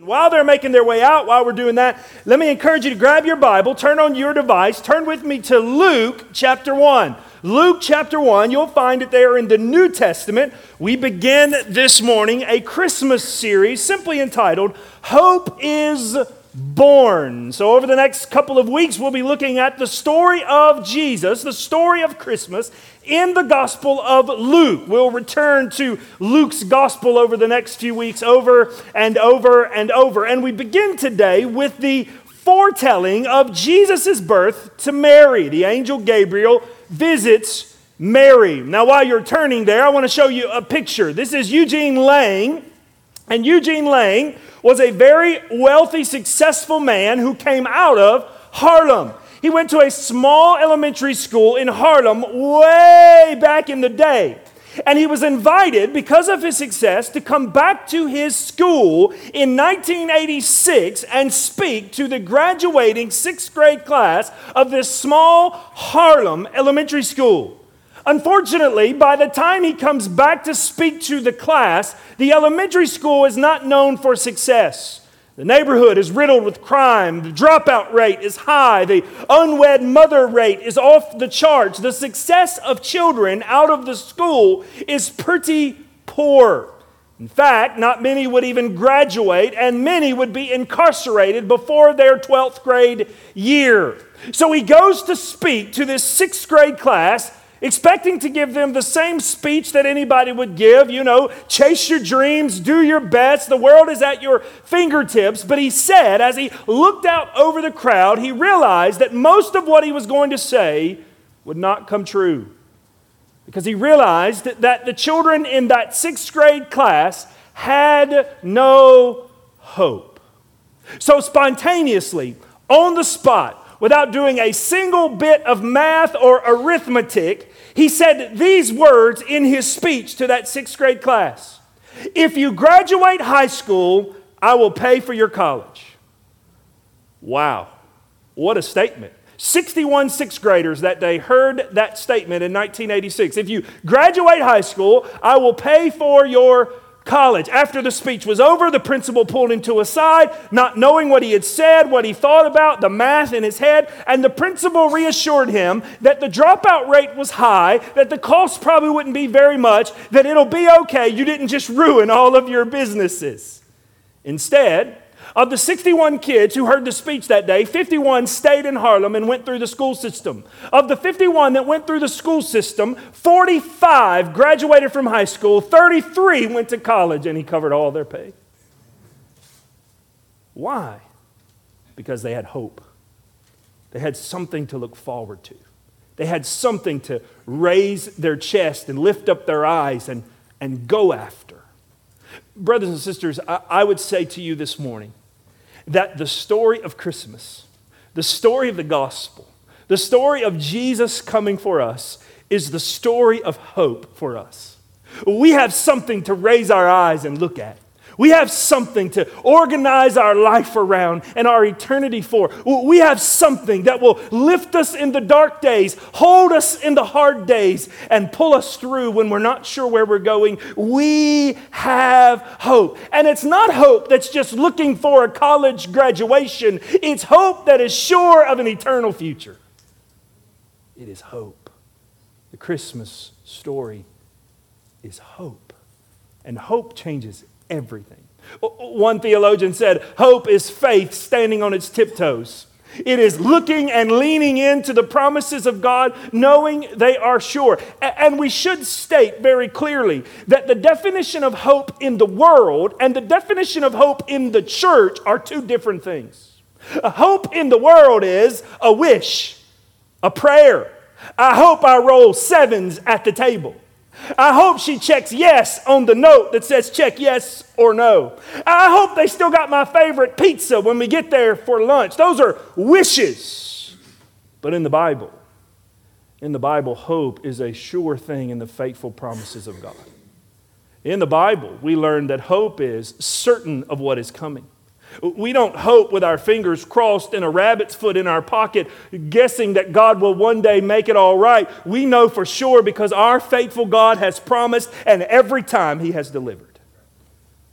And while they're making their way out, while we're doing that, let me encourage you to grab your Bible, turn on your device, turn with me to Luke chapter 1. Luke chapter 1, you'll find it there in the New Testament. We begin this morning a Christmas series simply entitled Hope is born. So, over the next couple of weeks, we'll be looking at the story of Jesus, the story of Christmas in the Gospel of Luke. We'll return to Luke's Gospel over the next few weeks, over and over and over. And we begin today with the foretelling of Jesus' birth to Mary. The angel Gabriel visits Mary. Now, while you're turning there, I want to show you a picture. This is Eugene Lang. And Eugene Lang was a very wealthy, successful man who came out of Harlem. He went to a small elementary school in Harlem way back in the day. And he was invited, because of his success, to come back to his school in 1986 and speak to the graduating sixth grade class of this small Harlem elementary school. Unfortunately, by the time he comes back to speak to the class, the elementary school is not known for success. The neighborhood is riddled with crime. The dropout rate is high. The unwed mother rate is off the charts. The success of children out of the school is pretty poor. In fact, not many would even graduate, and many would be incarcerated before their 12th grade year. So he goes to speak to this sixth grade class expecting to give them the same speech that anybody would give you know, chase your dreams, do your best, the world is at your fingertips. But he said, as he looked out over the crowd, he realized that most of what he was going to say would not come true. Because he realized that the children in that sixth grade class had no hope. So, spontaneously, on the spot, without doing a single bit of math or arithmetic, he said these words in his speech to that sixth grade class If you graduate high school, I will pay for your college. Wow, what a statement. 61 sixth graders that day heard that statement in 1986. If you graduate high school, I will pay for your college. After the speech was over, the principal pulled him to a side, not knowing what he had said, what he thought about, the math in his head, and the principal reassured him that the dropout rate was high, that the cost probably wouldn't be very much, that it'll be okay. You didn't just ruin all of your businesses. Instead, of the 61 kids who heard the speech that day, 51 stayed in Harlem and went through the school system. Of the 51 that went through the school system, 45 graduated from high school, 33 went to college, and he covered all their pay. Why? Because they had hope. They had something to look forward to. They had something to raise their chest and lift up their eyes and, and go after. Brothers and sisters, I, I would say to you this morning that the story of Christmas, the story of the gospel, the story of Jesus coming for us is the story of hope for us. We have something to raise our eyes and look at. We have something to organize our life around and our eternity for. We have something that will lift us in the dark days, hold us in the hard days, and pull us through when we're not sure where we're going. We have hope. And it's not hope that's just looking for a college graduation, it's hope that is sure of an eternal future. It is hope. The Christmas story is hope. And hope changes everything. One theologian said, Hope is faith standing on its tiptoes. It is looking and leaning into the promises of God, knowing they are sure. And we should state very clearly that the definition of hope in the world and the definition of hope in the church are two different things. A hope in the world is a wish, a prayer. I hope I roll sevens at the table. I hope she checks yes on the note that says check yes or no. I hope they still got my favorite pizza when we get there for lunch. Those are wishes. But in the Bible, in the Bible, hope is a sure thing in the faithful promises of God. In the Bible, we learn that hope is certain of what is coming. We don't hope with our fingers crossed and a rabbit's foot in our pocket, guessing that God will one day make it all right. We know for sure because our faithful God has promised, and every time He has delivered.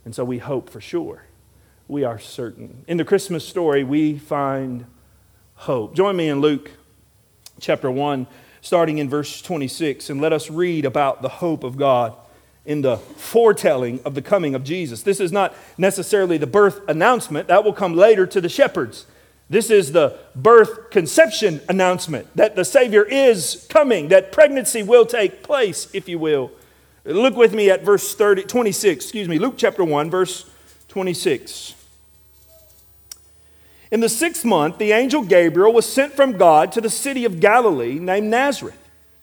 And so we hope for sure. we are certain. In the Christmas story, we find hope. Join me in Luke chapter 1, starting in verse 26, and let us read about the hope of God in the foretelling of the coming of Jesus. This is not necessarily the birth announcement, that will come later to the shepherds. This is the birth conception announcement that the Savior is coming, that pregnancy will take place, if you will. Look with me at verse 30, 26, excuse me, Luke chapter 1, verse 26. In the sixth month, the angel Gabriel was sent from God to the city of Galilee named Nazareth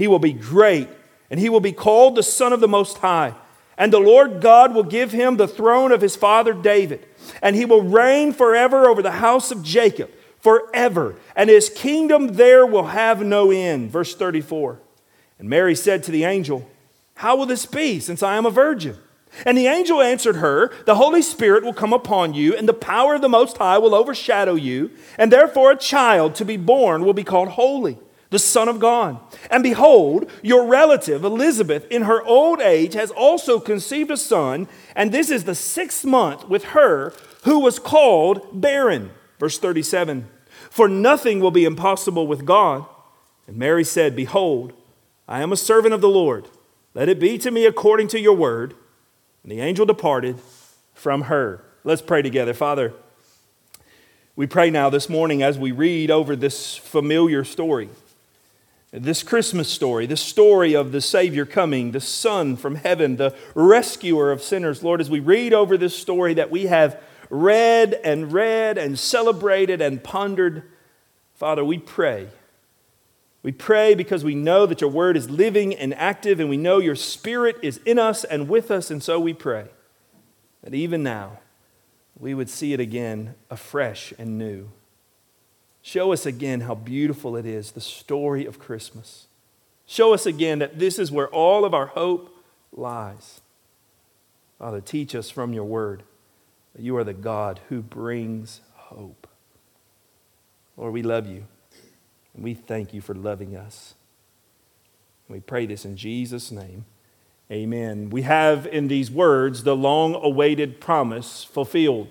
He will be great, and he will be called the Son of the Most High. And the Lord God will give him the throne of his father David, and he will reign forever over the house of Jacob, forever, and his kingdom there will have no end. Verse 34. And Mary said to the angel, How will this be, since I am a virgin? And the angel answered her, The Holy Spirit will come upon you, and the power of the Most High will overshadow you, and therefore a child to be born will be called Holy, the Son of God. And behold, your relative Elizabeth, in her old age, has also conceived a son, and this is the sixth month with her who was called barren. Verse 37 For nothing will be impossible with God. And Mary said, Behold, I am a servant of the Lord. Let it be to me according to your word. And the angel departed from her. Let's pray together. Father, we pray now this morning as we read over this familiar story, this Christmas story, this story of the Savior coming, the Son from heaven, the rescuer of sinners. Lord, as we read over this story that we have read and read and celebrated and pondered, Father, we pray we pray because we know that your word is living and active, and we know your spirit is in us and with us, and so we pray that even now we would see it again afresh and new. Show us again how beautiful it is, the story of Christmas. Show us again that this is where all of our hope lies. Father, teach us from your word that you are the God who brings hope. Lord, we love you. And we thank you for loving us. We pray this in Jesus' name. Amen. We have in these words the long awaited promise fulfilled.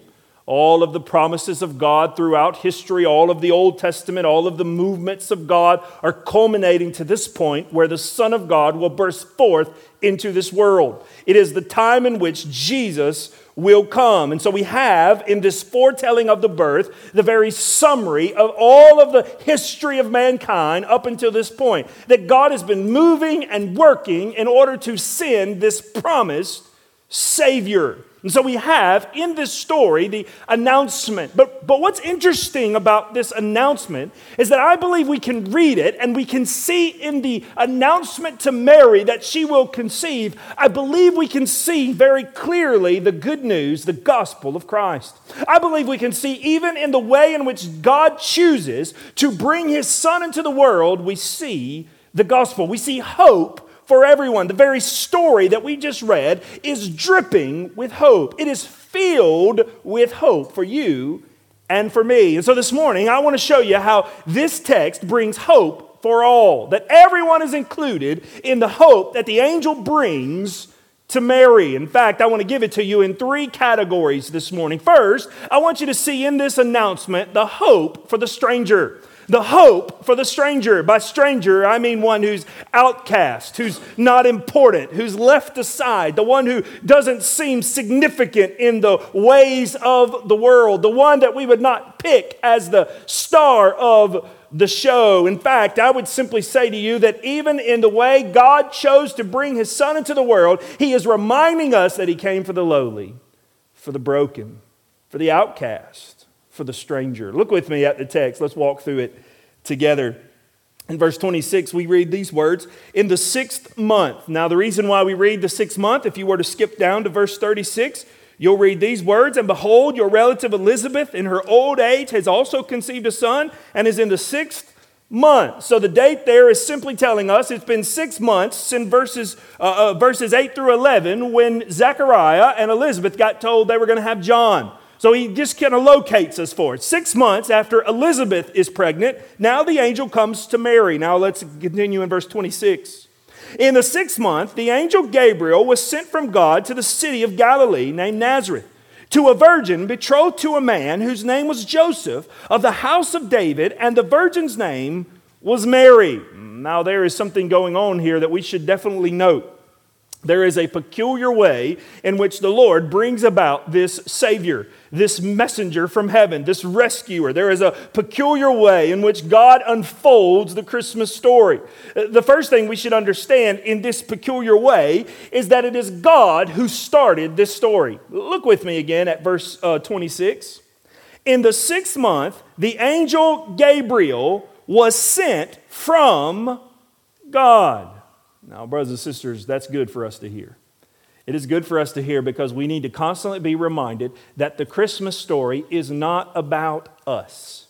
All of the promises of God throughout history, all of the Old Testament, all of the movements of God are culminating to this point where the Son of God will burst forth into this world. It is the time in which Jesus will come. And so we have in this foretelling of the birth the very summary of all of the history of mankind up until this point. That God has been moving and working in order to send this promised Savior. And so we have in this story the announcement. But, but what's interesting about this announcement is that I believe we can read it and we can see in the announcement to Mary that she will conceive. I believe we can see very clearly the good news, the gospel of Christ. I believe we can see even in the way in which God chooses to bring his son into the world, we see the gospel. We see hope for everyone. The very story that we just read is dripping with hope. It is filled with hope for you and for me. And so this morning, I want to show you how this text brings hope for all, that everyone is included in the hope that the angel brings to Mary. In fact, I want to give it to you in three categories this morning. First, I want you to see in this announcement the hope for the stranger the hope for the stranger. By stranger, I mean one who's outcast, who's not important, who's left aside, the one who doesn't seem significant in the ways of the world, the one that we would not pick as the star of the show. In fact, I would simply say to you that even in the way God chose to bring his son into the world, he is reminding us that he came for the lowly, for the broken, for the outcast for the stranger. Look with me at the text. Let's walk through it together. In verse 26, we read these words In the sixth month. Now, the reason why we read the sixth month, if you were to skip down to verse 36, You'll read these words, and behold, your relative Elizabeth in her old age has also conceived a son and is in the sixth month. So the date there is simply telling us it's been six months in verses, uh, uh, verses 8 through 11 when Zechariah and Elizabeth got told they were going to have John. So he just kind of locates us for it. Six months after Elizabeth is pregnant, now the angel comes to Mary. Now let's continue in verse 26. In the sixth month, the angel Gabriel was sent from God to the city of Galilee named Nazareth to a virgin betrothed to a man whose name was Joseph of the house of David, and the virgin's name was Mary. Now, there is something going on here that we should definitely note. There is a peculiar way in which the Lord brings about this Savior, this messenger from heaven, this rescuer. There is a peculiar way in which God unfolds the Christmas story. The first thing we should understand in this peculiar way is that it is God who started this story. Look with me again at verse uh, 26. In the sixth month, the angel Gabriel was sent from God. Now, brothers and sisters, that's good for us to hear. It is good for us to hear because we need to constantly be reminded that the Christmas story is not about us.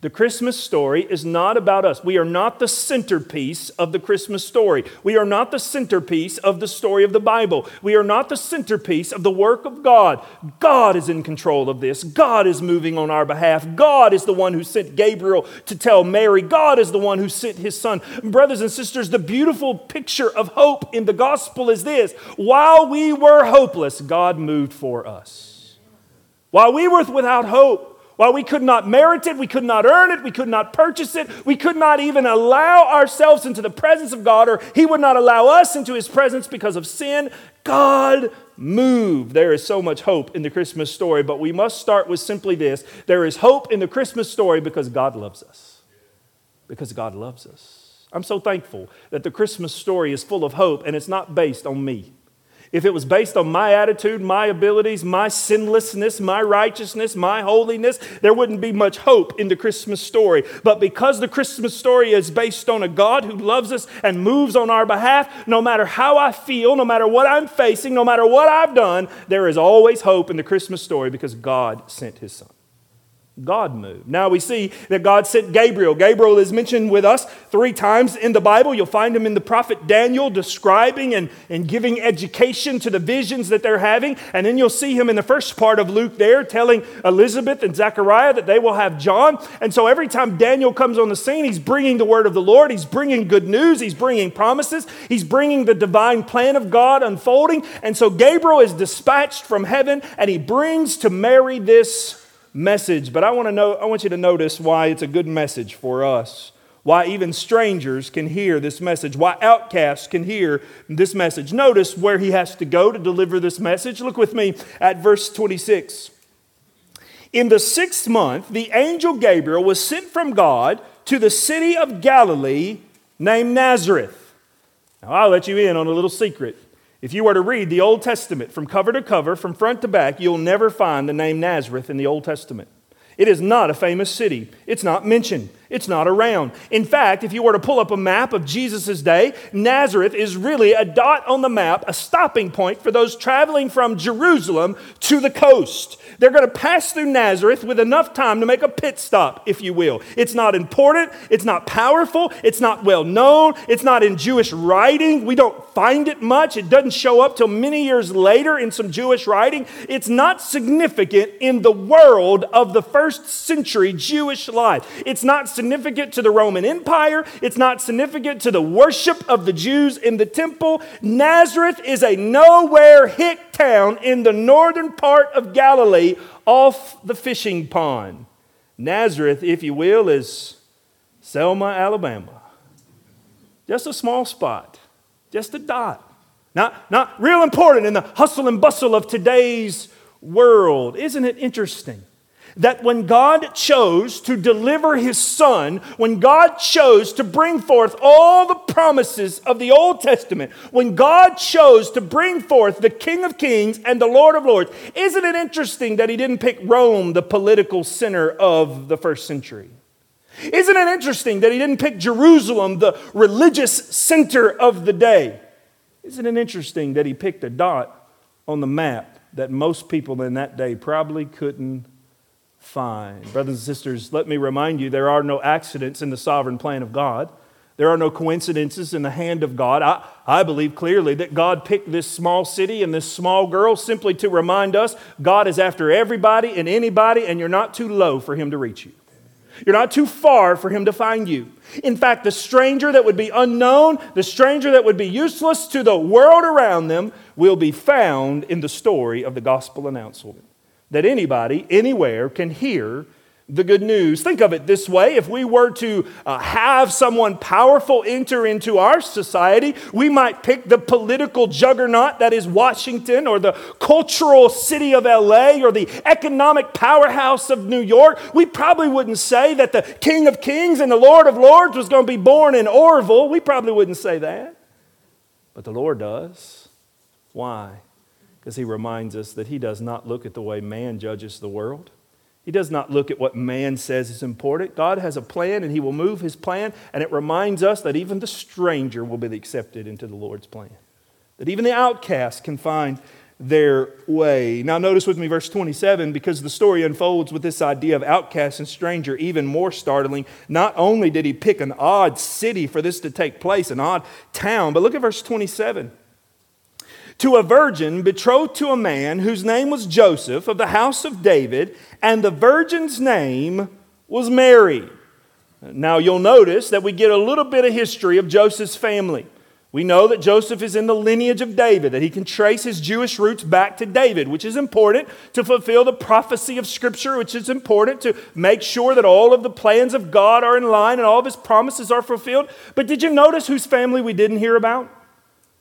The Christmas story is not about us. We are not the centerpiece of the Christmas story. We are not the centerpiece of the story of the Bible. We are not the centerpiece of the work of God. God is in control of this. God is moving on our behalf. God is the one who sent Gabriel to tell Mary. God is the one who sent his son. Brothers and sisters, the beautiful picture of hope in the gospel is this while we were hopeless, God moved for us. While we were without hope, while we could not merit it, we could not earn it, we could not purchase it, we could not even allow ourselves into the presence of God, or He would not allow us into His presence because of sin, God moved. There is so much hope in the Christmas story, but we must start with simply this there is hope in the Christmas story because God loves us. Because God loves us. I'm so thankful that the Christmas story is full of hope and it's not based on me. If it was based on my attitude, my abilities, my sinlessness, my righteousness, my holiness, there wouldn't be much hope in the Christmas story. But because the Christmas story is based on a God who loves us and moves on our behalf, no matter how I feel, no matter what I'm facing, no matter what I've done, there is always hope in the Christmas story because God sent his son. God moved. Now we see that God sent Gabriel. Gabriel is mentioned with us three times in the Bible. You'll find him in the prophet Daniel describing and, and giving education to the visions that they're having. And then you'll see him in the first part of Luke there telling Elizabeth and Zechariah that they will have John. And so every time Daniel comes on the scene, he's bringing the word of the Lord. He's bringing good news. He's bringing promises. He's bringing the divine plan of God unfolding. And so Gabriel is dispatched from heaven and he brings to Mary this message, but I want to know I want you to notice why it's a good message for us. Why even strangers can hear this message, why outcasts can hear this message. Notice where he has to go to deliver this message. Look with me at verse 26. In the sixth month, the angel Gabriel was sent from God to the city of Galilee named Nazareth. Now, I'll let you in on a little secret. If you were to read the Old Testament from cover to cover, from front to back, you'll never find the name Nazareth in the Old Testament. It is not a famous city. It's not mentioned. It's not around. In fact, if you were to pull up a map of Jesus' day, Nazareth is really a dot on the map, a stopping point for those traveling from Jerusalem to the coast. They're going to pass through Nazareth with enough time to make a pit stop, if you will. It's not important, it's not powerful, it's not well known, it's not in Jewish writing. We don't find it much. It doesn't show up till many years later in some Jewish writing. It's not significant in the world of the first century Jewish life. It's not significant to the Roman Empire, it's not significant to the worship of the Jews in the temple. Nazareth is a nowhere hick town in the northern part of Galilee off the fishing pond. Nazareth, if you will, is Selma, Alabama. Just a small spot, just a dot. Not, not real important in the hustle and bustle of today's world. Isn't it interesting? That when God chose to deliver his son, when God chose to bring forth all the promises of the Old Testament, when God chose to bring forth the King of Kings and the Lord of Lords, isn't it interesting that he didn't pick Rome, the political center of the first century? Isn't it interesting that he didn't pick Jerusalem, the religious center of the day? Isn't it interesting that he picked a dot on the map that most people in that day probably couldn't find. Brothers and sisters, let me remind you there are no accidents in the sovereign plan of God. There are no coincidences in the hand of God. I, I believe clearly that God picked this small city and this small girl simply to remind us God is after everybody and anybody, and you're not too low for Him to reach you. You're not too far for Him to find you. In fact, the stranger that would be unknown, the stranger that would be useless to the world around them, will be found in the story of the gospel announcement. That anybody, anywhere, can hear the good news. Think of it this way if we were to uh, have someone powerful enter into our society, we might pick the political juggernaut that is Washington, or the cultural city of LA, or the economic powerhouse of New York. We probably wouldn't say that the King of Kings and the Lord of Lords was going to be born in Orrville. We probably wouldn't say that. But the Lord does. Why? Because he reminds us that he does not look at the way man judges the world. He does not look at what man says is important. God has a plan and he will move his plan, and it reminds us that even the stranger will be accepted into the Lord's plan. That even the outcast can find their way. Now, notice with me verse 27 because the story unfolds with this idea of outcast and stranger even more startling. Not only did he pick an odd city for this to take place, an odd town, but look at verse 27 to a virgin betrothed to a man whose name was Joseph of the house of David, and the virgin's name was Mary. Now you'll notice that we get a little bit of history of Joseph's family. We know that Joseph is in the lineage of David, that he can trace his Jewish roots back to David, which is important to fulfill the prophecy of Scripture, which is important to make sure that all of the plans of God are in line and all of his promises are fulfilled. But did you notice whose family we didn't hear about?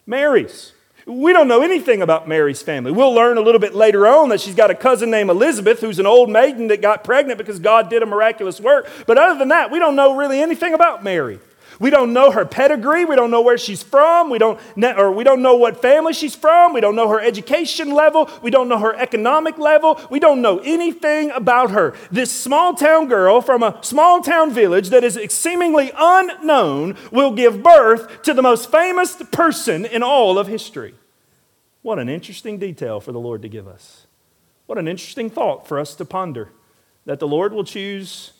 Mary's. We don't know anything about Mary's family. We'll learn a little bit later on that she's got a cousin named Elizabeth who's an old maiden that got pregnant because God did a miraculous work. But other than that, we don't know really anything about Mary. We don't know her pedigree. We don't know where she's from. We don't, or we don't know what family she's from. We don't know her education level. We don't know her economic level. We don't know anything about her. This small town girl from a small town village that is seemingly unknown will give birth to the most famous person in all of history. What an interesting detail for the Lord to give us. What an interesting thought for us to ponder that the Lord will choose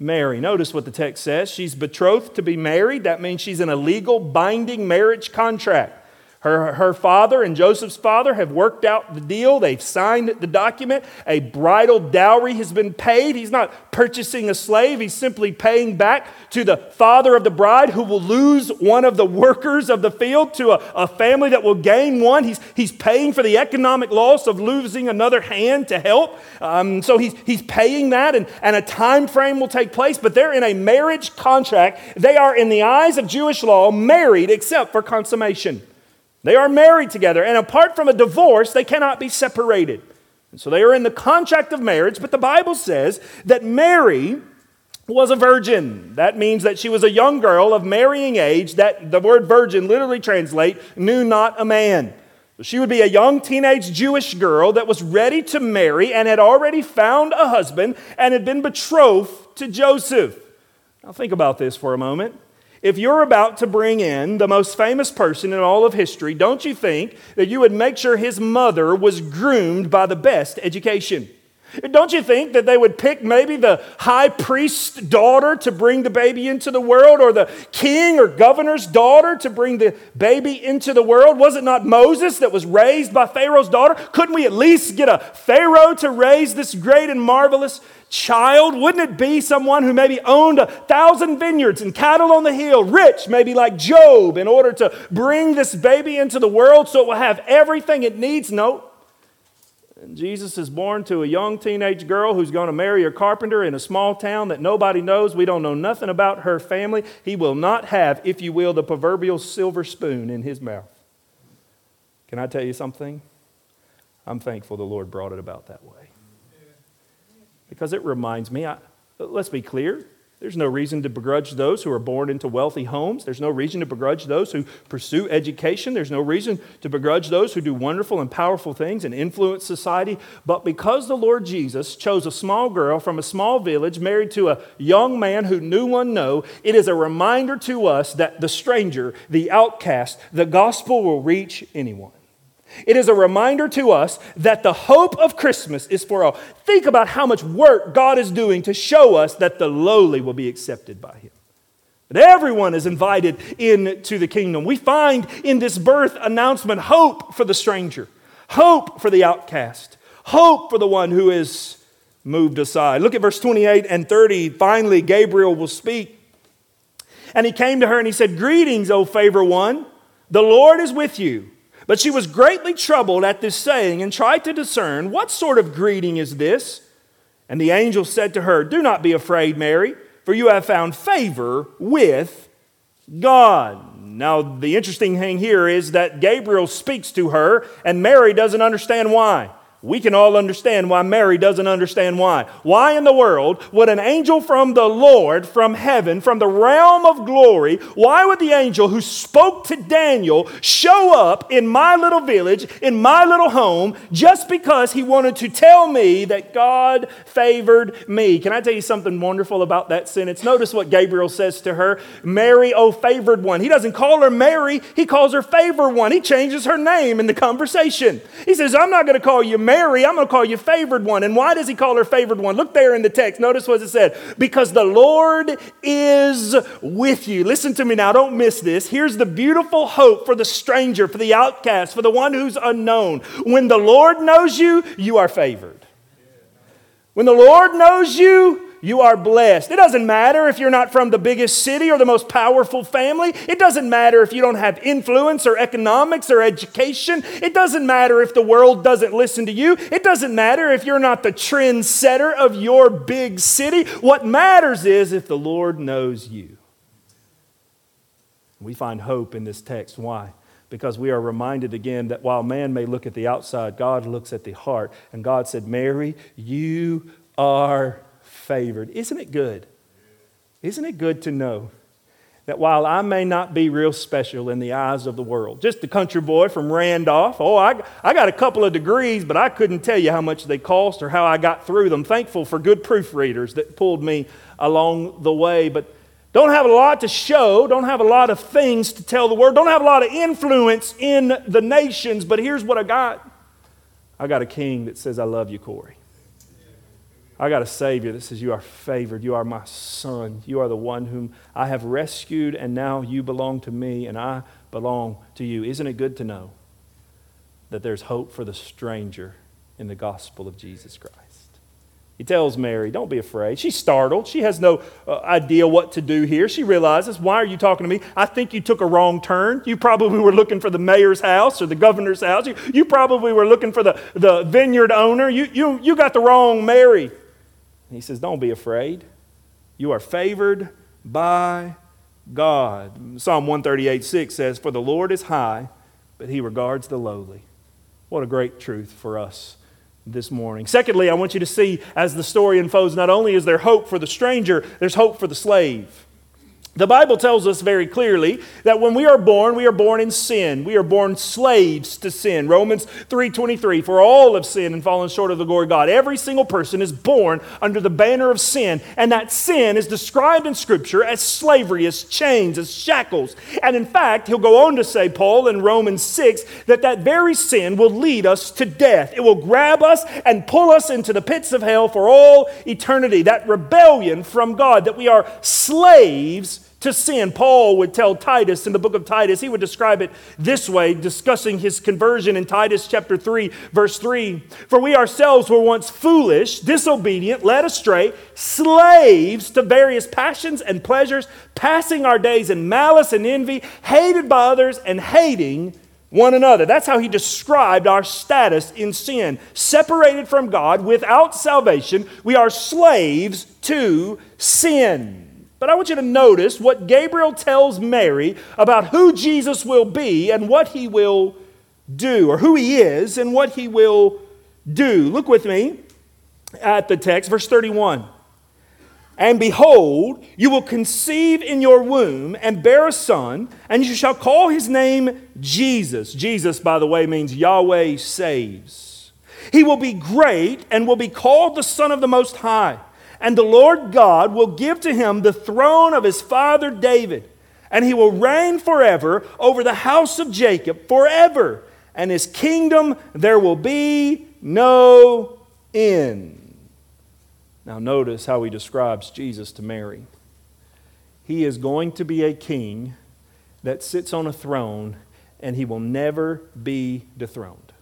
Mary. Notice what the text says. She's betrothed to be married. That means she's in a legal, binding marriage contract. Her, her father and Joseph's father have worked out the deal. They've signed the document. A bridal dowry has been paid. He's not purchasing a slave, he's simply paying back to the father of the bride who will lose one of the workers of the field to a, a family that will gain one. He's, he's paying for the economic loss of losing another hand to help. Um, so he's, he's paying that, and, and a time frame will take place, but they're in a marriage contract. They are, in the eyes of Jewish law, married except for consummation. They are married together, and apart from a divorce, they cannot be separated. And so they are in the contract of marriage, but the Bible says that Mary was a virgin. That means that she was a young girl of marrying age, that the word virgin literally translate knew not a man. She would be a young teenage Jewish girl that was ready to marry and had already found a husband and had been betrothed to Joseph. Now, think about this for a moment. If you're about to bring in the most famous person in all of history, don't you think that you would make sure his mother was groomed by the best education? Don't you think that they would pick maybe the high priest's daughter to bring the baby into the world or the king or governor's daughter to bring the baby into the world? Was it not Moses that was raised by Pharaoh's daughter? Couldn't we at least get a Pharaoh to raise this great and marvelous child? Wouldn't it be someone who maybe owned a thousand vineyards and cattle on the hill, rich, maybe like Job, in order to bring this baby into the world so it will have everything it needs? No. Jesus is born to a young teenage girl who's going to marry a carpenter in a small town that nobody knows. We don't know nothing about her family. He will not have, if you will, the proverbial silver spoon in his mouth. Can I tell you something? I'm thankful the Lord brought it about that way because it reminds me, I, let's be clear, there's no reason to begrudge those who are born into wealthy homes. There's no reason to begrudge those who pursue education. There's no reason to begrudge those who do wonderful and powerful things and influence society. But because the Lord Jesus chose a small girl from a small village married to a young man who knew one no, it is a reminder to us that the stranger, the outcast, the gospel will reach anyone. It is a reminder to us that the hope of Christmas is for all. Think about how much work God is doing to show us that the lowly will be accepted by Him. That everyone is invited into the kingdom. We find in this birth announcement hope for the stranger, hope for the outcast, hope for the one who is moved aside. Look at verse 28 and 30. Finally, Gabriel will speak. And he came to her and he said, Greetings, O favor one, the Lord is with you. But she was greatly troubled at this saying and tried to discern what sort of greeting is this. And the angel said to her, Do not be afraid, Mary, for you have found favor with God. Now, the interesting thing here is that Gabriel speaks to her, and Mary doesn't understand why we can all understand why Mary doesn't understand why. Why in the world would an angel from the Lord, from heaven, from the realm of glory, why would the angel who spoke to Daniel show up in my little village, in my little home, just because he wanted to tell me that God favored me? Can I tell you something wonderful about that sentence? Notice what Gabriel says to her Mary, oh favored one. He doesn't call her Mary, he calls her favored one. He changes her name in the conversation. He says, I'm not going to call you Mary. Mary, I'm going to call you favored one. And why does he call her favored one? Look there in the text. Notice what it said. Because the Lord is with you. Listen to me now. Don't miss this. Here's the beautiful hope for the stranger, for the outcast, for the one who's unknown. When the Lord knows you, you are favored. When the Lord knows you, you are blessed. It doesn't matter if you're not from the biggest city or the most powerful family. It doesn't matter if you don't have influence or economics or education. It doesn't matter if the world doesn't listen to you. It doesn't matter if you're not the trendsetter of your big city. What matters is if the Lord knows you. We find hope in this text. Why? Because we are reminded again that while man may look at the outside, God looks at the heart. And God said, Mary, you are favored. Isn't it good? Isn't it good to know that while I may not be real special in the eyes of the world, just a country boy from Randolph, oh, I, I got a couple of degrees, but I couldn't tell you how much they cost or how I got through them. Thankful for good proofreaders that pulled me along the way, but don't have a lot to show, don't have a lot of things to tell the world, don't have a lot of influence in the nations, but here's what I got I got a king that says, I love you, Corey. I got a Savior that says, You are favored. You are my son. You are the one whom I have rescued, and now you belong to me, and I belong to you. Isn't it good to know that there's hope for the stranger in the gospel of Jesus Christ? He tells Mary, Don't be afraid. She's startled. She has no uh, idea what to do here. She realizes, Why are you talking to me? I think you took a wrong turn. You probably were looking for the mayor's house or the governor's house. You, you probably were looking for the, the vineyard owner. You, you, you got the wrong Mary. He says, Don't be afraid. You are favored by God. Psalm 138 6 says, For the Lord is high, but he regards the lowly. What a great truth for us this morning. Secondly, I want you to see as the story unfolds, not only is there hope for the stranger, there's hope for the slave. The Bible tells us very clearly that when we are born, we are born in sin. We are born slaves to sin. Romans 3:23, for all have sinned and fallen short of the glory of God. Every single person is born under the banner of sin, and that sin is described in scripture as slavery, as chains, as shackles. And in fact, he'll go on to say Paul in Romans 6 that that very sin will lead us to death. It will grab us and pull us into the pits of hell for all eternity. That rebellion from God that we are slaves to sin. Paul would tell Titus in the book of Titus, he would describe it this way, discussing his conversion in Titus chapter 3, verse 3. For we ourselves were once foolish, disobedient, led astray, slaves to various passions and pleasures, passing our days in malice and envy, hated by others and hating one another. That's how he described our status in sin. Separated from God, without salvation, we are slaves to sin. But I want you to notice what Gabriel tells Mary about who Jesus will be and what he will do, or who he is and what he will do. Look with me at the text, verse 31. And behold, you will conceive in your womb and bear a son, and you shall call his name Jesus. Jesus, by the way, means Yahweh saves. He will be great and will be called the Son of the Most High. And the Lord God will give to him the throne of his father David, and he will reign forever over the house of Jacob forever. and his kingdom there will be no end. Now, notice how he describes Jesus to Mary. He is going to be a king that sits on a throne, and he will never be dethroned.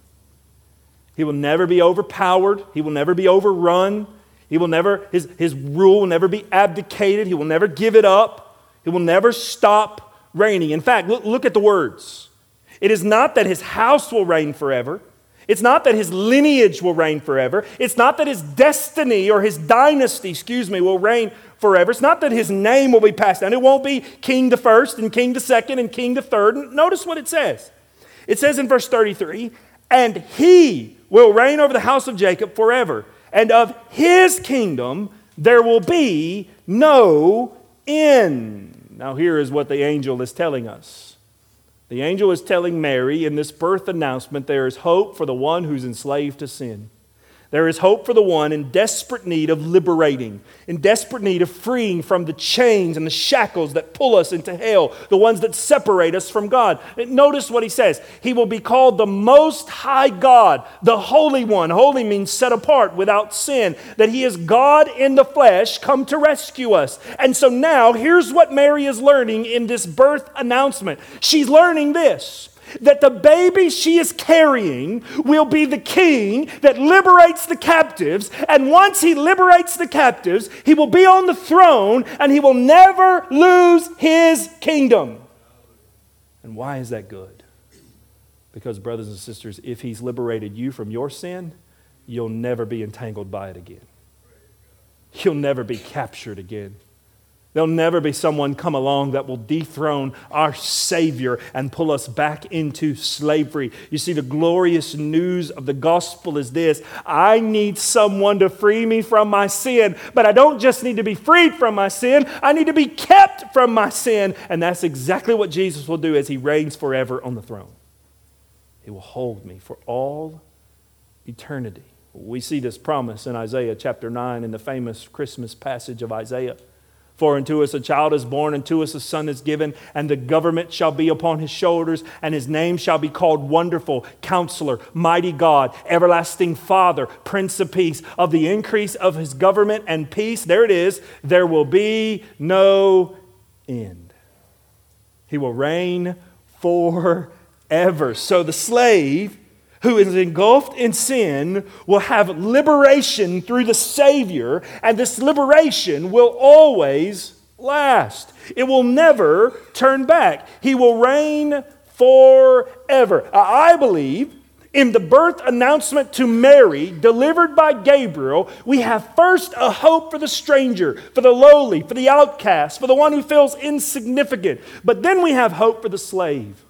He will never be overpowered, he will never be overrun. He will never, his, his rule will never be abdicated. He will never give it up. He will never stop reigning. In fact, look, look at the words. It is not that his house will reign forever. It's not that his lineage will reign forever. It's not that his destiny or his dynasty, excuse me, will reign forever. It's not that his name will be passed down. It won't be king the first and king the second and king the third. Notice what it says. It says in verse 33 and he will reign over the house of Jacob forever, and of his kingdom there will be no end. Now, here is what the angel is telling us the angel is telling Mary in this birth announcement there is hope for the one who's enslaved to sin. There is hope for the one in desperate need of liberating, in desperate need of freeing from the chains and the shackles that pull us into hell, the ones that separate us from God. Notice what he says. He will be called the Most High God, the Holy One. Holy means set apart, without sin, that he is God in the flesh, come to rescue us. And so now, here's what Mary is learning in this birth announcement. She's learning this that the baby she is carrying will be the king that liberates the captives. And once he liberates the captives, he will be on the throne and he will never lose his kingdom. And why is that good? Because, brothers and sisters, if he's liberated you from your sin, you'll never be entangled by it again. You'll never be captured again. There'll never be someone come along that will dethrone our Savior and pull us back into slavery. You see, the glorious news of the gospel is this I need someone to free me from my sin, but I don't just need to be freed from my sin, I need to be kept from my sin. And that's exactly what Jesus will do as he reigns forever on the throne. He will hold me for all eternity. We see this promise in Isaiah chapter 9 in the famous Christmas passage of Isaiah. For unto us a child is born, unto us a son is given, and the government shall be upon his shoulders, and his name shall be called Wonderful, Counselor, Mighty God, Everlasting Father, Prince of Peace. Of the increase of his government and peace, there it is, there will be no end. He will reign forever. So the slave who is engulfed in sin will have liberation through the Savior, and this liberation will always last. It will never turn back. He will reign forever. I believe in the birth announcement to Mary, delivered by Gabriel, we have first a hope for the stranger, for the lowly, for the outcast, for the one who feels insignificant. But then we have hope for the slave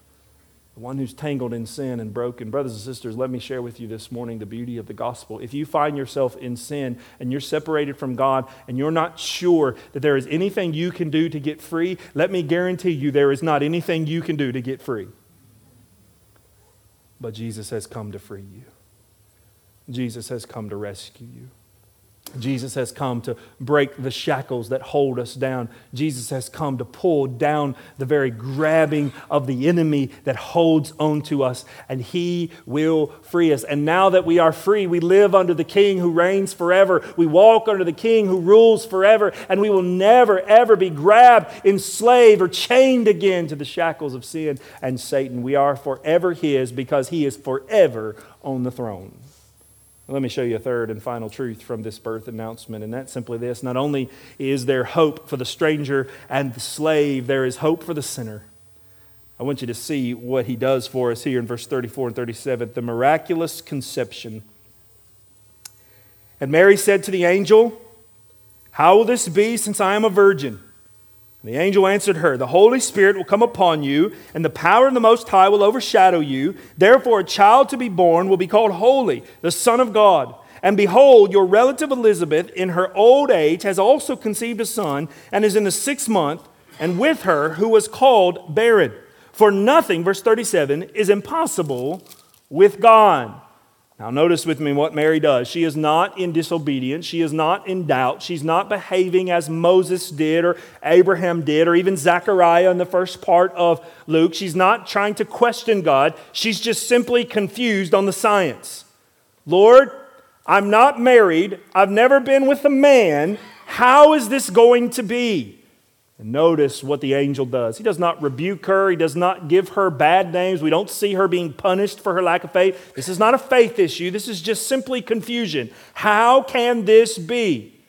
the one who's tangled in sin and broken. Brothers and sisters, let me share with you this morning the beauty of the gospel. If you find yourself in sin and you're separated from God and you're not sure that there is anything you can do to get free, let me guarantee you there is not anything you can do to get free. But Jesus has come to free you, Jesus has come to rescue you. Jesus has come to break the shackles that hold us down. Jesus has come to pull down the very grabbing of the enemy that holds on to us, and he will free us. And now that we are free, we live under the King who reigns forever. We walk under the King who rules forever, and we will never, ever be grabbed, enslaved, or chained again to the shackles of sin and Satan. We are forever his because he is forever on the throne. Let me show you a third and final truth from this birth announcement, and that's simply this. Not only is there hope for the stranger and the slave, there is hope for the sinner. I want you to see what he does for us here in verse 34 and 37 the miraculous conception. And Mary said to the angel, How will this be since I am a virgin? The angel answered her, The Holy Spirit will come upon you, and the power of the Most High will overshadow you. Therefore, a child to be born will be called Holy, the Son of God. And behold, your relative Elizabeth, in her old age, has also conceived a son, and is in the sixth month, and with her, who was called barren. For nothing, verse 37, is impossible with God. Now, notice with me what Mary does. She is not in disobedience. She is not in doubt. She's not behaving as Moses did, or Abraham did, or even Zechariah in the first part of Luke. She's not trying to question God. She's just simply confused on the science. Lord, I'm not married. I've never been with a man. How is this going to be? And notice what the angel does. He does not rebuke her, he does not give her bad names. We don't see her being punished for her lack of faith. This is not a faith issue, this is just simply confusion. How can this be?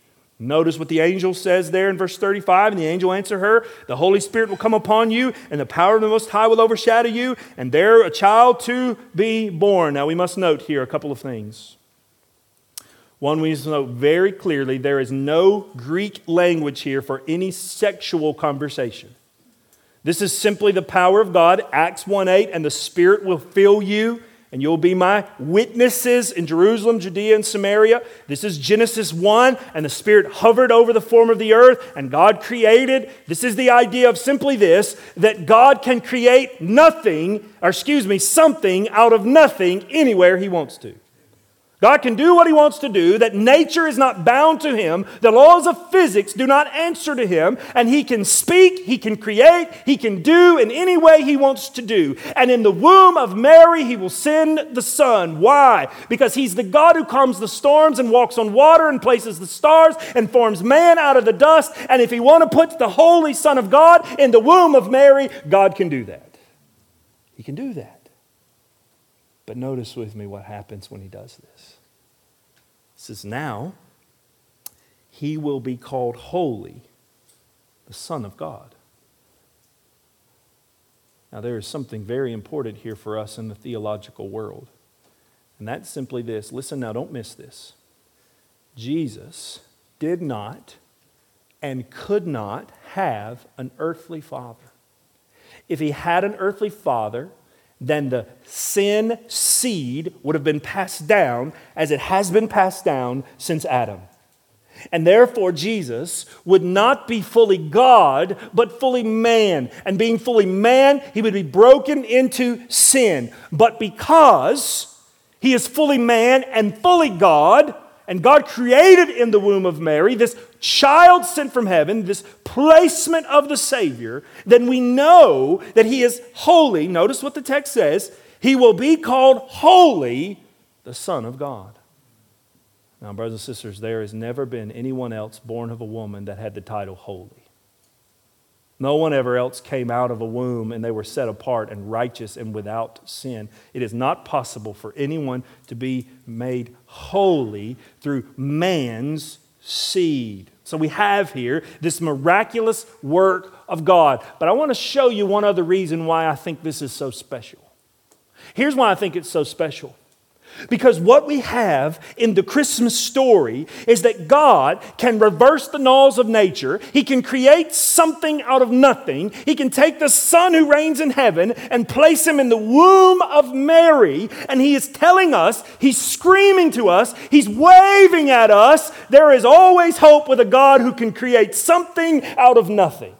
Notice what the angel says there in verse 35. And the angel answered her, The Holy Spirit will come upon you, and the power of the Most High will overshadow you, and there a child to be born. Now we must note here a couple of things. One, we need to note very clearly there is no Greek language here for any sexual conversation. This is simply the power of God, Acts 1 8, and the Spirit will fill you, and you'll be my witnesses in Jerusalem, Judea, and Samaria. This is Genesis 1, and the Spirit hovered over the form of the earth, and God created. This is the idea of simply this that God can create nothing, or excuse me, something out of nothing anywhere He wants to. God can do what he wants to do, that nature is not bound to him, the laws of physics do not answer to him, and he can speak, he can create, he can do in any way he wants to do. And in the womb of Mary, he will send the Son. Why? Because he's the God who calms the storms and walks on water and places the stars and forms man out of the dust. And if he want to put the Holy Son of God in the womb of Mary, God can do that. He can do that. But notice with me what happens when he does this. Says, Now he will be called holy, the Son of God. Now, there is something very important here for us in the theological world. And that's simply this. Listen now, don't miss this. Jesus did not and could not have an earthly father. If he had an earthly father, then the sin seed would have been passed down as it has been passed down since Adam. And therefore, Jesus would not be fully God, but fully man. And being fully man, he would be broken into sin. But because he is fully man and fully God, and God created in the womb of Mary this child sent from heaven, this placement of the Savior, then we know that He is holy. Notice what the text says He will be called holy, the Son of God. Now, brothers and sisters, there has never been anyone else born of a woman that had the title holy. No one ever else came out of a womb and they were set apart and righteous and without sin. It is not possible for anyone to be made holy through man's seed. So we have here this miraculous work of God. But I want to show you one other reason why I think this is so special. Here's why I think it's so special. Because what we have in the Christmas story is that God can reverse the laws of nature. He can create something out of nothing. He can take the Son who reigns in heaven and place him in the womb of Mary. And He is telling us, He's screaming to us, He's waving at us. There is always hope with a God who can create something out of nothing.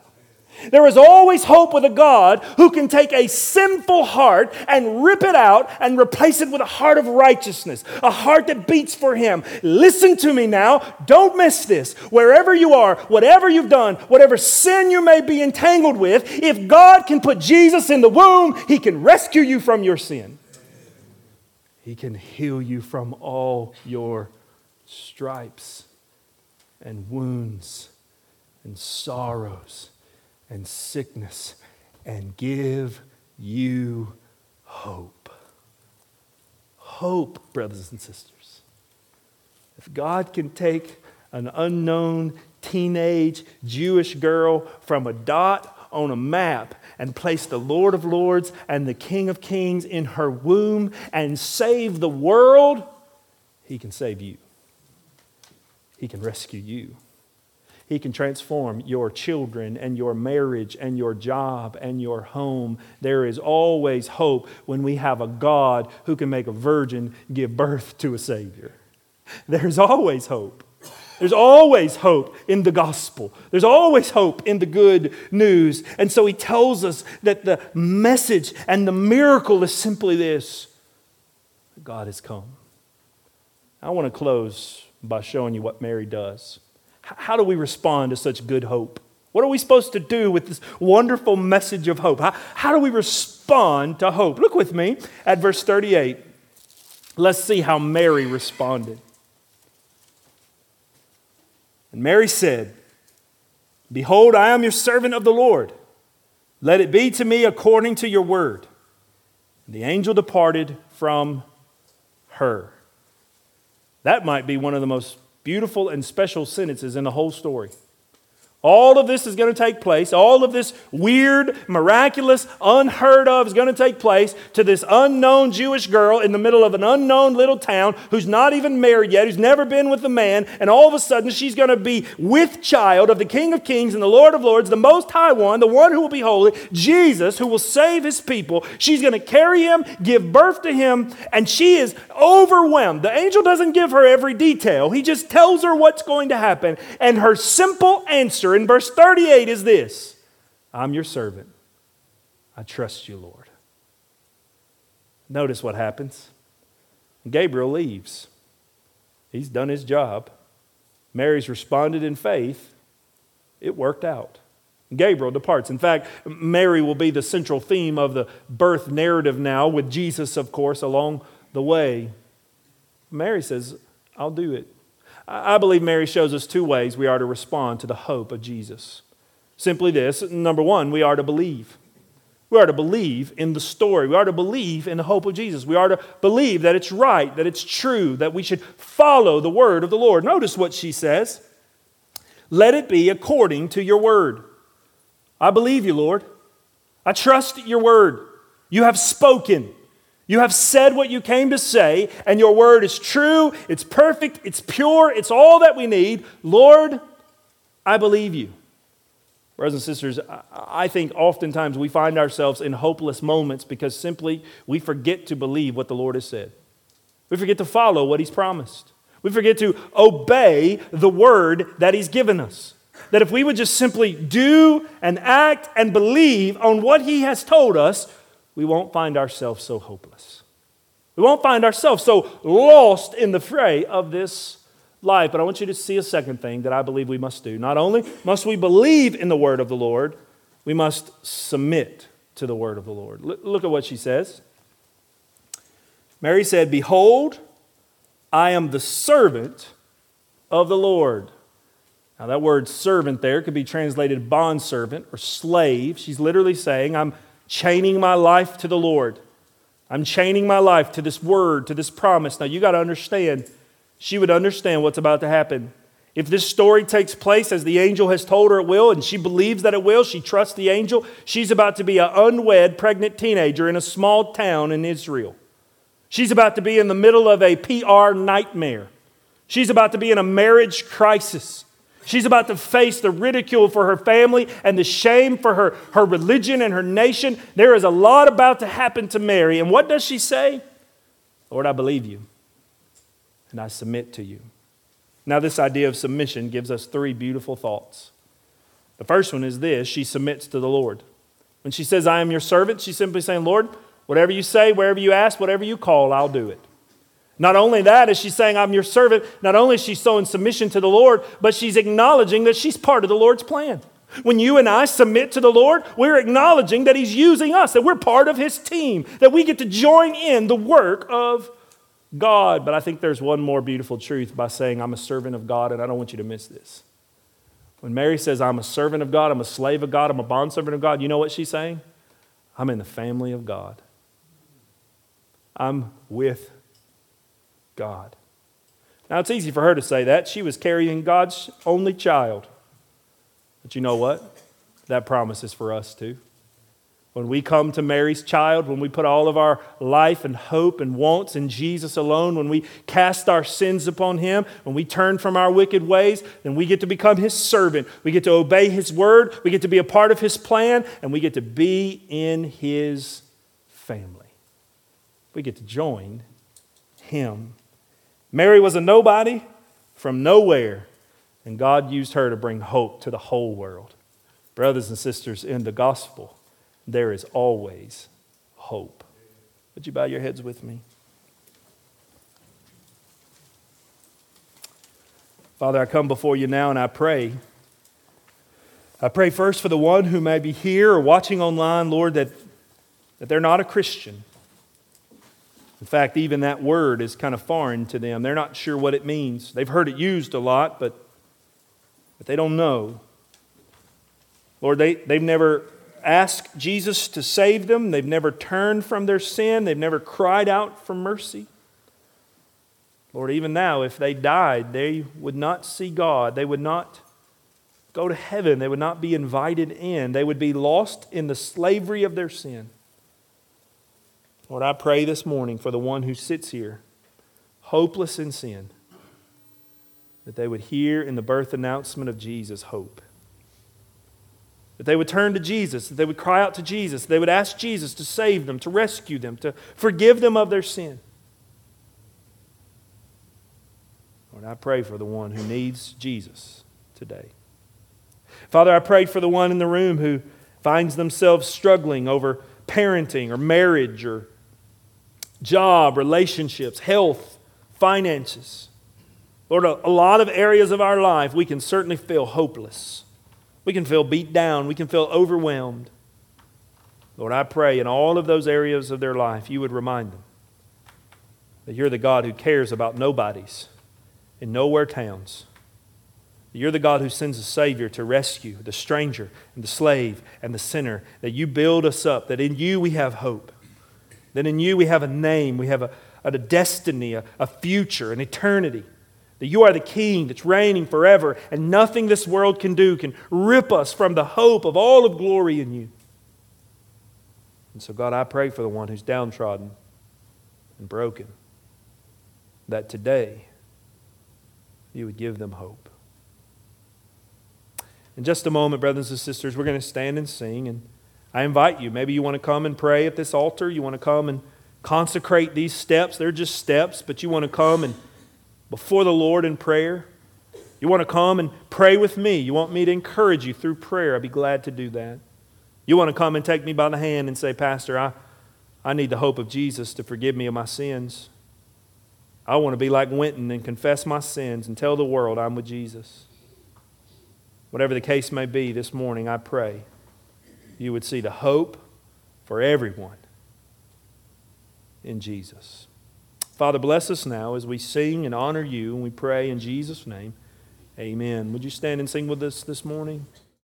There is always hope with a God who can take a sinful heart and rip it out and replace it with a heart of righteousness, a heart that beats for Him. Listen to me now. Don't miss this. Wherever you are, whatever you've done, whatever sin you may be entangled with, if God can put Jesus in the womb, He can rescue you from your sin. He can heal you from all your stripes and wounds and sorrows and sickness and give you hope. Hope, brothers and sisters. If God can take an unknown teenage Jewish girl from a dot on a map and place the Lord of Lords and the King of Kings in her womb and save the world, He can save you. He can rescue you. He can transform your children and your marriage and your job and your home. There is always hope when we have a God who can make a virgin give birth to a Savior. There's always hope. There's always hope in the gospel. There's always hope in the good news. And so he tells us that the message and the miracle is simply this God has come. I want to close by showing you what Mary does. How do we respond to such good hope? What are we supposed to do with this wonderful message of hope? How, how do we respond to hope? Look with me at verse 38. Let's see how Mary responded. And Mary said, Behold, I am your servant of the Lord. Let it be to me according to your word. And the angel departed from her. That might be one of the most beautiful and special sentences in the whole story. All of this is going to take place. All of this weird, miraculous, unheard of is going to take place to this unknown Jewish girl in the middle of an unknown little town who's not even married yet, who's never been with a man, and all of a sudden she's going to be with child of the King of Kings and the Lord of Lords, the Most High One, the one who will be holy, Jesus, who will save his people. She's going to carry him, give birth to him, and she is overwhelmed. The angel doesn't give her every detail, he just tells her what's going to happen. And her simple answer in verse 38 is this I'm your servant. I trust you, Lord. Notice what happens. Gabriel leaves. He's done his job. Mary's responded in faith. It worked out. Gabriel departs. In fact, Mary will be the central theme of the birth narrative now, with Jesus, of course, along the way. Mary says, I'll do it. I believe Mary shows us two ways we are to respond to the hope of Jesus. Simply this number one, we are to believe. We are to believe in the story. We are to believe in the hope of Jesus. We are to believe that it's right, that it's true, that we should follow the word of the Lord. Notice what she says Let it be according to your word. I believe you, Lord. I trust your word. You have spoken. You have said what you came to say, and your word is true, it's perfect, it's pure, it's all that we need. Lord, I believe you. Brothers and sisters, I think oftentimes we find ourselves in hopeless moments because simply we forget to believe what the Lord has said. We forget to follow what He's promised. We forget to obey the word that He's given us. That if we would just simply do and act and believe on what He has told us, we won't find ourselves so hopeless. We won't find ourselves so lost in the fray of this life. But I want you to see a second thing that I believe we must do. Not only must we believe in the word of the Lord, we must submit to the word of the Lord. Look at what she says. Mary said, Behold, I am the servant of the Lord. Now, that word servant there could be translated bondservant or slave. She's literally saying, I'm chaining my life to the Lord. I'm chaining my life to this word, to this promise. Now, you got to understand, she would understand what's about to happen. If this story takes place as the angel has told her it will, and she believes that it will, she trusts the angel, she's about to be an unwed pregnant teenager in a small town in Israel. She's about to be in the middle of a PR nightmare. She's about to be in a marriage crisis. She's about to face the ridicule for her family and the shame for her, her religion and her nation. There is a lot about to happen to Mary. And what does she say? Lord, I believe you, and I submit to you. Now, this idea of submission gives us three beautiful thoughts. The first one is this she submits to the Lord. When she says, I am your servant, she's simply saying, Lord, whatever you say, wherever you ask, whatever you call, I'll do it. Not only that, as she's saying, I'm your servant, not only is she so in submission to the Lord, but she's acknowledging that she's part of the Lord's plan. When you and I submit to the Lord, we're acknowledging that He's using us, that we're part of His team, that we get to join in the work of God. But I think there's one more beautiful truth by saying, I'm a servant of God, and I don't want you to miss this. When Mary says, I'm a servant of God, I'm a slave of God, I'm a bondservant of God, you know what she's saying? I'm in the family of God. I'm with God. Now, it's easy for her to say that. She was carrying God's only child. But you know what? That promise is for us too. When we come to Mary's child, when we put all of our life and hope and wants in Jesus alone, when we cast our sins upon Him, when we turn from our wicked ways, then we get to become His servant. We get to obey His word, we get to be a part of His plan, and we get to be in His family. We get to join Him Mary was a nobody from nowhere, and God used her to bring hope to the whole world. Brothers and sisters, in the gospel, there is always hope. Would you bow your heads with me? Father, I come before you now and I pray. I pray first for the one who may be here or watching online, Lord, that, that they're not a Christian. In fact, even that word is kind of foreign to them. They're not sure what it means. They've heard it used a lot, but, but they don't know. Lord, they, they've never asked Jesus to save them. They've never turned from their sin. They've never cried out for mercy. Lord, even now, if they died, they would not see God. They would not go to heaven. They would not be invited in. They would be lost in the slavery of their sin. Lord, I pray this morning for the one who sits here, hopeless in sin, that they would hear in the birth announcement of Jesus hope that they would turn to Jesus, that they would cry out to Jesus, they would ask Jesus to save them, to rescue them, to forgive them of their sin. Lord, I pray for the one who needs Jesus today. Father, I pray for the one in the room who finds themselves struggling over parenting or marriage or job, relationships, health, finances. Lord, a, lot of areas of our life we can certainly feel hopeless. We can feel beat down. We can feel overwhelmed. Lord, I pray in all of those areas of their life, you would remind them that you're the God who cares about nobodies in nowhere towns. You're the God who sends a Savior to rescue the stranger and the slave and the sinner. That you build us up. That in you we have hope. That in you we have a name, we have a, a destiny, a, a future, an eternity that you are the king that's reigning forever, and nothing this world can do can rip us from the hope of all of glory in you. And so, God, I pray for the one who's downtrodden and broken, that today you would give them hope. In just a moment, brothers and sisters, we're going to stand and sing. And I invite you. Maybe you want to come and pray at this altar. You want to come and consecrate these steps. They're just steps, but you want to come and before the Lord in prayer? You want to come and pray with me? You want me to encourage you through prayer? I'd be glad to do that. You want to come and take me by the hand and say, Pastor, I, I need the hope of Jesus to forgive me of my sins. I want to be like Winton and confess my sins and tell the world I'm with Jesus. Whatever the case may be this morning, I pray you would see the hope for everyone in Jesus. Father, bless us now as we sing and honor you, and we pray in Jesus' name. Amen. Would you stand and sing with us this morning?